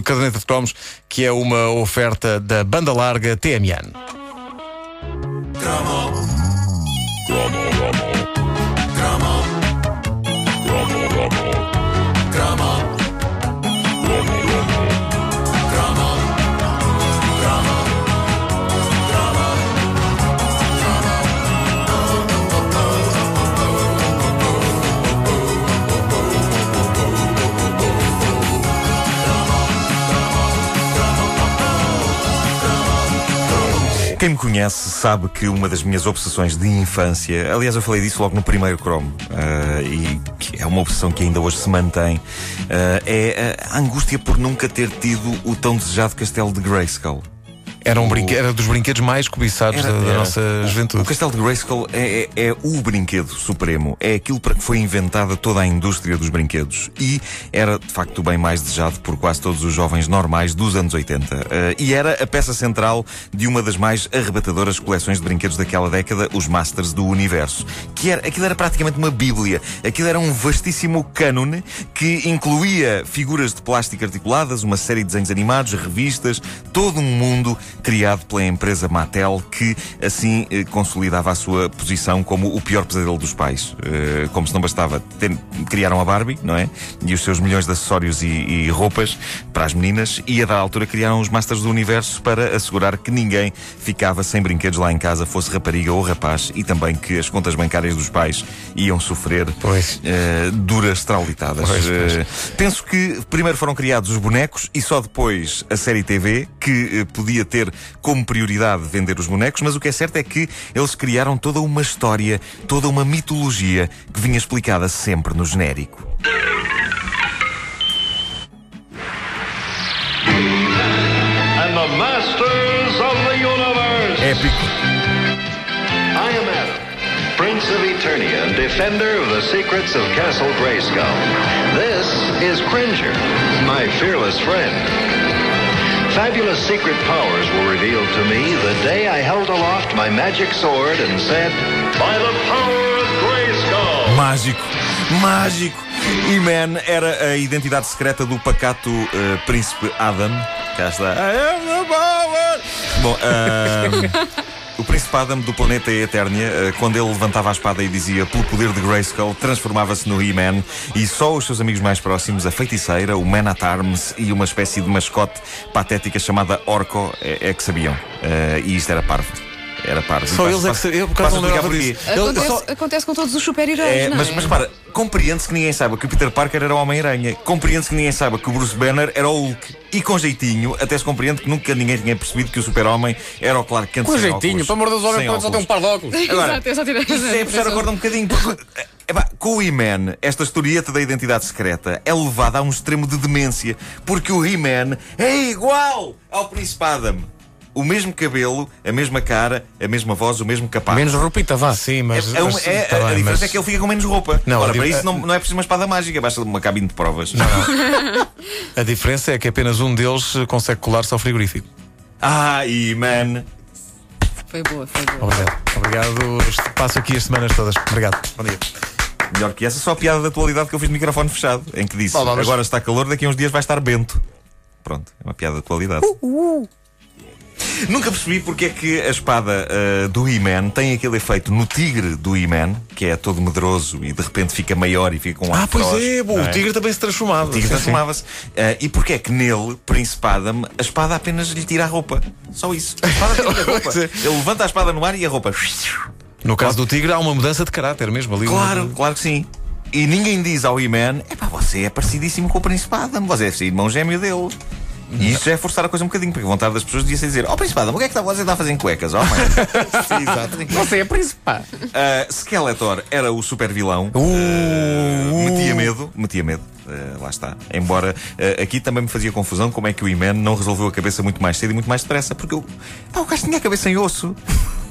caderneta de cromos, que é uma oferta da banda larga TMN. Quem me conhece sabe que uma das minhas obsessões de infância, aliás, eu falei disso logo no primeiro Chrome, uh, e que é uma obsessão que ainda hoje se mantém, uh, é a angústia por nunca ter tido o tão desejado castelo de Grayskull. Era, um brinque... era dos brinquedos mais cobiçados era, da, da nossa juventude. O Castelo de Grayskull é, é, é, o brinquedo supremo. É aquilo para que foi inventada toda a indústria dos brinquedos. E era, de facto, o bem mais desejado por quase todos os jovens normais dos anos 80. Uh, eh, e era a peça central de uma das mais arrebatadoras coleções de brinquedos daquela década, os Masters do Universo. Que era, aquilo era praticamente uma bíblia. Aquilo era um vastíssimo cânone que incluía figuras de plástico articuladas, uma série de desenhos animados, revistas, todo um mundo criado pela empresa Mattel, que assim eh, consolidava a sua posição como o pior pesadelo dos pais. Eh, como se não bastava, criaram a Barbie, não é? E os seus milhões de acessórios e, e roupas para as meninas, e a da altura criaram os Masters do Universo para assegurar que ninguém ficava sem brinquedos lá em casa, fosse rapariga ou rapaz, e também que as contas bancárias dos pais iam sofrer uh, duras traulitadas. Pois, pois. Uh, penso que primeiro foram criados os bonecos e só depois a série TV, que uh, podia ter ter como prioridade vender os bonecos, mas o que é certo é que eles criaram toda uma história, toda uma mitologia que vinha explicada sempre no genérico. And the masters of the universe. Épico. I am Adam, Prince of Eternia and defender of the secrets of Castle Grayskull. This is Cringer, my fearless friend. Fabulous secret powers were revealed to me the day I held aloft my magic sword and said, By the power of Grayskull! Mágico, mágico! E-Man era a identidade secreta do pacato uh, príncipe Adam. Cá está. I am the power! Bom, uh, O príncipe Adam do planeta Eternia, eh, quando ele levantava a espada e dizia pelo poder de Grayskull, transformava-se no He-Man e só os seus amigos mais próximos, a feiticeira, o Man at Arms e uma espécie de mascote patética chamada Orco, é, é que sabiam. Uh, e isto era parvo. Era parvo. Só eles é que sabiam. Por causa não acontece, só... acontece com todos os super-heróis. É, mas, é? mas para, compreende-se que ninguém saiba que o Peter Parker era o Homem-Aranha. Compreende-se que ninguém saiba que o Bruce Banner era o Hulk. E com jeitinho, até se compreende que nunca ninguém tinha percebido que o Super-Homem era o Clark Kent Com jeitinho, pelo amor de Deus, homem só tem um par de óculos. Agora, Exato, eu só tirei isso é puxar a corda um bocadinho. Porque, epá, com o He-Man, esta historieta da identidade secreta é levada a um extremo de demência. Porque o He-Man é igual ao Príncipe Adam o mesmo cabelo, a mesma cara, a mesma voz, o mesmo capaz. Menos roupita, vá. Sim, mas. É, é, mas, é, tá a, bem, diferença mas... é que ele fica com menos roupa. Não, Ora, para isso não, não é preciso uma espada mágica, basta uma cabine de provas. Não, não. a diferença é que apenas um deles consegue colar-se ao frigorífico. Ah, e man. Foi boa, foi boa. Obrigado. Obrigado. Passo aqui as semanas todas. Obrigado. Bom dia. Melhor que essa, só a piada da atualidade que eu fiz no microfone fechado, em que disse: Bom, agora está calor, daqui a uns dias vai estar bento. Pronto, é uma piada da atualidade. Uh, uh. Nunca percebi porque é que a espada uh, do He-Man tem aquele efeito no tigre do He-Man, que é todo medroso e de repente fica maior e fica com um Ah, pois é, bom, é? o tigre também se transformava. O tigre transformava-se. Uh, e porque é que nele, Príncipe Adam, a espada apenas lhe tira a roupa? Só isso. A espada tira a roupa. É. Ele levanta a espada no ar e a roupa. No caso do tigre, há uma mudança de caráter mesmo ali. Claro, no... claro que sim. E ninguém diz ao He-Man: é pá, você é parecidíssimo com o Príncipe Adam, você é irmão gêmeo dele. E isso já é forçar a coisa um bocadinho, porque a vontade das pessoas devia ser dizer: Ó oh, Principado, o que é que você está a fazer em cuecas? Oh, Sim, exato. Você é Principado. Uh, Skeletor era o super vilão. Uh, uh, metia medo, metia medo. Uh, lá está. Embora uh, aqui também me fazia confusão como é que o Iman não resolveu a cabeça muito mais cedo e muito mais depressa, porque eu, pá, o gajo tinha a cabeça em osso.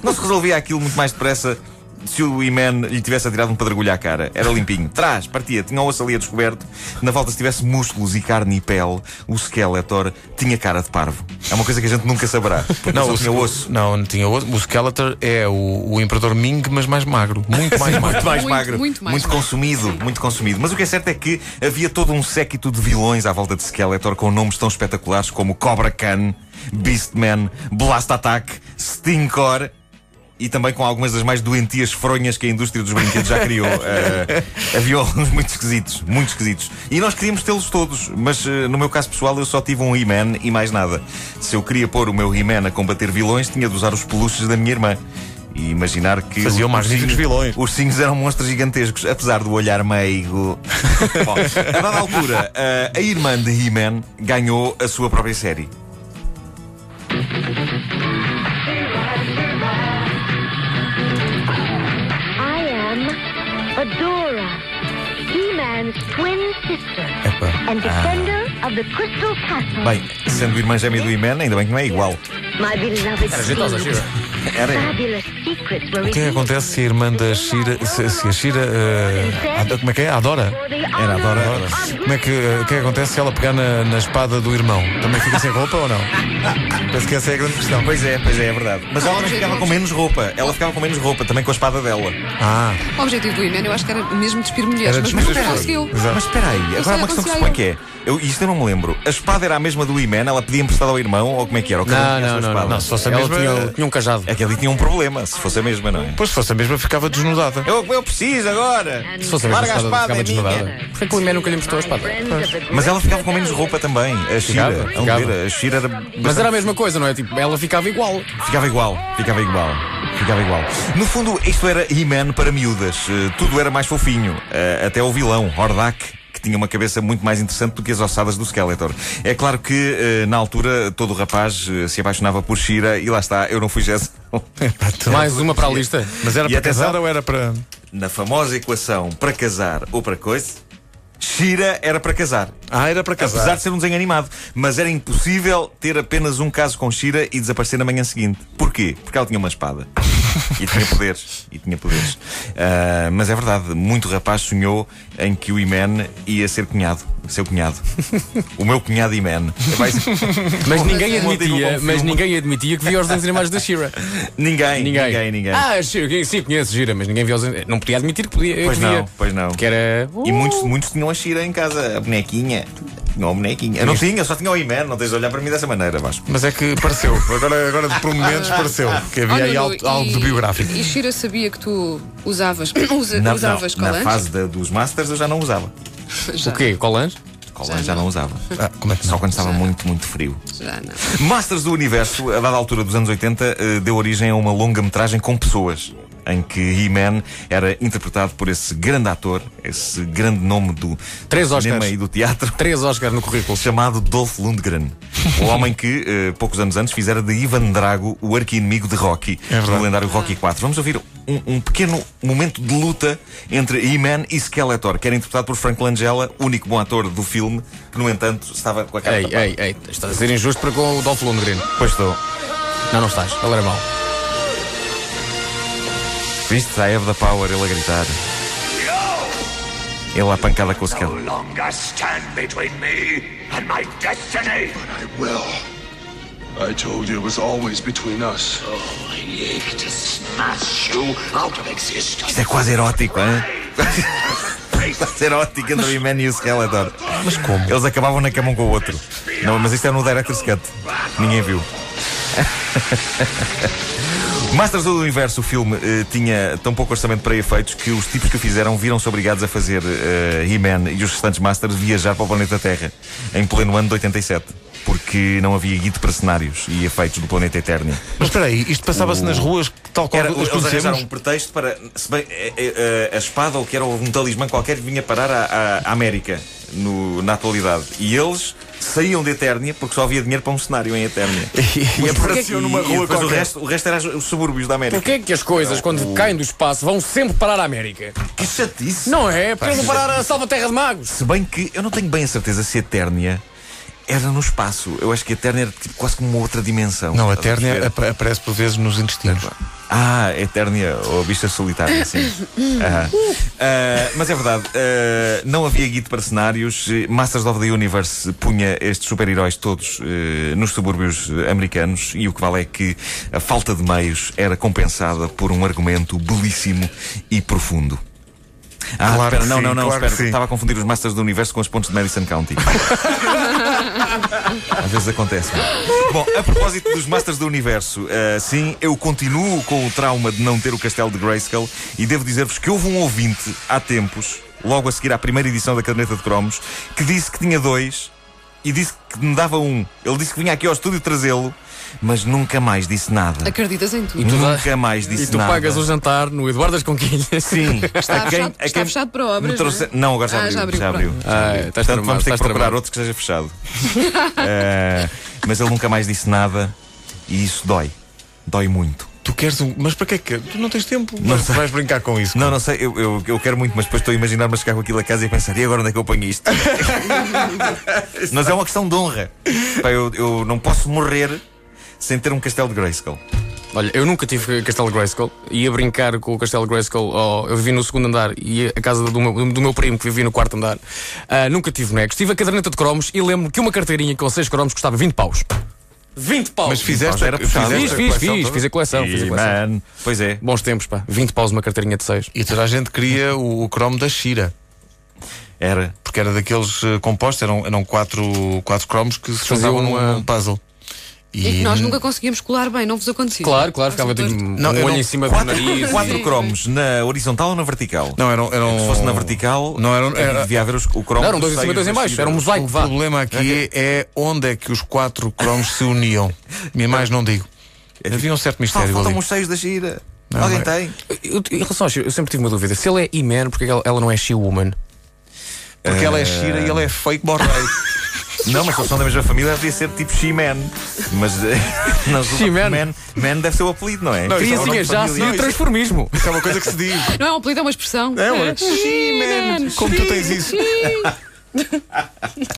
Não se resolvia aquilo muito mais depressa se o He-Man lhe tivesse atirado um pedregulho à cara. Era limpinho. Trás, partia, tinha o osso ali a descoberto. Na volta, se tivesse músculos e carne e pele, o Skeletor tinha cara de parvo. É uma coisa que a gente nunca saberá. Não, o tinha osso. Não, não tinha osso. O Skeletor é o, o Imperador Ming, mas mais magro. Muito mais magro. muito mais magro. Muito, mais muito magro. consumido. Sim. Muito consumido. Mas o que é certo é que havia todo um séquito de vilões à volta de Skeletor com nomes tão espetaculares como Cobra Khan, Beastman, Blast Attack, Stinkor e também com algumas das mais doentias fronhas que a indústria dos brinquedos já criou. uh, havia alguns muito esquisitos, muito esquisitos. E nós queríamos tê-los todos, mas uh, no meu caso pessoal eu só tive um He-Man e mais nada. Se eu queria pôr o meu He-Man a combater vilões, tinha de usar os peluches da minha irmã. E imaginar que. Faziam vilões. Os cinhos eram monstros gigantescos, apesar do olhar meigo. Bom, a dada altura, uh, a irmã de He-Man ganhou a sua própria série. Adora, He-Man's twin sister and defender ah. of the Crystal Castle. Bem, sendo irmã gêmea do He-Man, ainda bem que não é igual. Era jeitosa, Shira. Era. O que é que acontece se a irmã da Shira. Se, se a Shira. Uh, como é que é? Adora? Era Adora. Como é que, uh, o que é que acontece se ela pegar na, na espada do irmão? Também fica sem roupa ou não? Penso que essa é a grande questão. Pois é, pois é, é verdade. Mas ela também ficava com menos roupa. Ela ficava com menos roupa, também com a espada dela. Ah. O objetivo do Iman eu acho que era mesmo despir mulheres, mas nunca conseguiu. Mas espera aí, agora uma questão que se põe que é. Eu, isto eu não me lembro. A espada era a mesma do Iman, ela pedia emprestada ao irmão ou como é que era? Não, não, não, não, não. Se fosse a mesma, tinha, tinha um cajado. É que ali tinha um problema, se fosse a mesma, não é? Pois se fosse a mesma, ficava desnudada. Eu, eu preciso agora! Se fosse a mesma, Larga a espada, ficava é desnudada. Porquê que o Iman nunca lhe emprestou a espada? Mas ela ficava com menos roupa também. A Shira. A Shira era. Mas era a mesma coisa, não é? Tipo, ela ficava igual. Ficava igual, ficava igual. Ficava igual. No fundo, isto era He-Man para miúdas. Uh, tudo era mais fofinho. Uh, até o vilão, Hordak que tinha uma cabeça muito mais interessante do que as ossadas do Skeletor. É claro que, uh, na altura, todo o rapaz se apaixonava por Shira e lá está, eu não fui Jess. Mais uma para a lista. Mas era e para casar ou era para. Na famosa equação para casar ou para coisa, Shira era para casar. Ah, era para casar. Apesar de ser um desenho animado. Mas era impossível ter apenas um caso com Shira e desaparecer na manhã seguinte. Porquê? Porque ela tinha uma espada. e tinha poderes. E tinha poderes. Uh, mas é verdade, muito rapaz sonhou em que o Iman ia ser cunhado. Seu cunhado. o meu cunhado Iman. mas ninguém admitia, mas ninguém admitia que via os desenhos animados da Shira. Ninguém, ninguém, ninguém, ninguém. Ah, sim, conheço Shira, mas ninguém via os Não podia admitir que podia. Pois não, pois não. Que era. Uh! E muitos, muitos tinham a Shira em casa, a bonequinha. Tinha uma bonequinha. Eu não tinha, só tinha o Iman, não tens de olhar para mim dessa maneira, Vasco. Mas é que pareceu, agora, agora por momentos pareceu que havia aí algo, algo de biográfico. E Shira sabia que tu usavas, usa, na, usavas não, Na fase de, dos Masters eu já não usava. Já. O quê? Colãs? Colãs já, já não. usava. Ah, como é que Só quando estava já muito, muito frio. Já não. Masters do Universo, a dada altura dos anos 80, eh, deu origem a uma longa-metragem com pessoas em que He-Man era interpretado por esse grande ator, esse grande nome do Três cinema Oscars. e do teatro. Três Oscars no currículo. Chamado Dolph Lundgren. o homem que, uh, poucos anos antes, fizera de Ivan Drago o arqui-inimigo de Rocky, é no lendário Rocky 4. Vamos ouvir um, um, pequeno momento de luta entre He-Man e Skeletor, que era interpretado por Frank Langella, único bom ator do filme, que, no entanto, estava com a cara Ei, tapada. ei, ei, estás a ser injusto para com o Dolph Lundgren. Pois estou. Não, não estás. Ele era mau. Viste? I have the power, ele a gritar. Ele a pancada com o Skell. No longer stand between me and my destiny. But I will. I told you it was always between us. Oh, I ache to smash you out of existence. Isto é quase erótico, hein? quase erótico entre o He-Man e o Skeletor. Mas como? Eles acabavam na cama um com o outro. Não, mas isto é no Director's Cut. Ninguém viu. Masters do Universo, o filme, uh, tinha tão pouco orçamento para efeitos que os tipos que o fizeram viram-se obrigados a fazer uh, He-Man e os restantes Masters viajar para o planeta Terra em pleno ano de 87 porque não havia guia para cenários e efeitos do planeta Eternia. Mas espera aí, isto passava-se o... nas ruas tal qual era, os Eles arranjaram um pretexto para. Se bem, a, a, a, espada, ou que era um talismã qualquer, vinha parar à, à América no, na atualidade. E eles saíam de Eternia porque só havia dinheiro para um cenário em Eternia. e, apareciam numa rua e o resto, o resto era os subúrbios da América. Porquê que as coisas, quando o... caem do espaço, vão sempre parar à América? Que chatice! Não é? Porque vão parar a Salva Terra de Magos. Se bem que eu não tenho bem a certeza se Eternia era no espaço. Eu acho que a Eternia era tipo, quase como uma outra dimensão. Não, a Eternia aparece por vezes nos intestinos. Ah, Eternia ou Bicha Solitária, sim. Uh, mas é verdade, uh, não havia guide para cenários. Masters of the Universe punha estes super-heróis todos uh, nos subúrbios americanos e o que vale é que a falta de meios era compensada por um argumento belíssimo e profundo. Ah, claro espera, não, sim, não, não, claro espera. Estava a confundir os Masters do Universo com os pontos de Madison County. Às vezes acontece. Bom, a propósito dos Masters do Universo, uh, sim, eu continuo com o trauma de não ter o castelo de Grayskull e devo dizer-vos que houve um ouvinte há tempos, logo a seguir à primeira edição da Caderneta de Cromos, que disse que tinha dois e disse que me dava um. Ele disse que vinha aqui ao estúdio trazê-lo mas nunca mais disse nada. Acreditas em tudo. E tu nunca mais disse nada. E tu nada. pagas o jantar no Eduardo das Conquilhas. Sim. Está, a quem, fechado, a está fechado para obras. Trouxe... Não, é? não, agora já ah, abriu. Já abriu. Já abriu. Ah, é, Portanto, tramado, vamos ter que procurar tramado. outro que esteja fechado. uh, mas ele nunca mais disse nada e isso dói. Dói muito. Tu queres um. Mas para que é que. Tu não tens tempo. Não mas vais brincar com isso. Não, não sei. Eu, eu, eu quero muito, mas depois estou a imaginar-me a chegar com aquilo a casa e a pensar: e agora onde é que eu ponho isto? mas é uma questão de honra. Pá, eu, eu não posso morrer sem ter um castelo de Grayskull. Olha, eu nunca tive castelo de Grayskull. Ia brincar com o castelo de Grayskull. Oh, eu vivi no segundo andar e a casa do meu, do meu primo que vivia no quarto andar. Uh, nunca tive bonecos. Tive a caderneta de cromos e lembro que uma carteirinha com 6 cromos custava 20 paus. 20 paus. Mas fizeste, era puxado. Fiz, fiz, fiz, fiz a coleção. Fiz a coleção. Man, pois é. Bons tempos, pá. 20 paus uma carteirinha de 6. E toda a gente queria o, o cromo da Shira. Era. Porque era daqueles uh, compostos, eram, eram quatro, quatro cromos que se faziam num puzzle. E... e que nós nunca conseguíamos colar bem, não vos acontecia? Claro, claro, ficava tipo, não, um olho em cima quatro, do nariz. Quatro e... cromos, na horizontal ou na vertical? Não, eram. eram... Se fosse na vertical, não eram, era... devia haver os, o cromo. Não, eram dois em cima e dois em baixo, era um mosaico. O vá. problema aqui é onde é que os quatro cromos se uniam. Mais não digo. Havia um certo mistério. Ah, faltam os seios da gira. Não, Alguém é. tem? Eu, em relação ao eu sempre tive uma dúvida. Se ele é E-Man, porque ela, ela não é She-Woman? Porque uh... ela é Shira e ele é fake borrei. Não, mas se são da mesma família, devia ser tipo She-Man. Mas não, She-Man. Man, Man deve ser o apelido, não é? Não, Criancinha, já se o transformismo. Isso é uma coisa que se diz. Não é um apelido, é uma expressão. É, uma. She-Man. Como tu tens isso.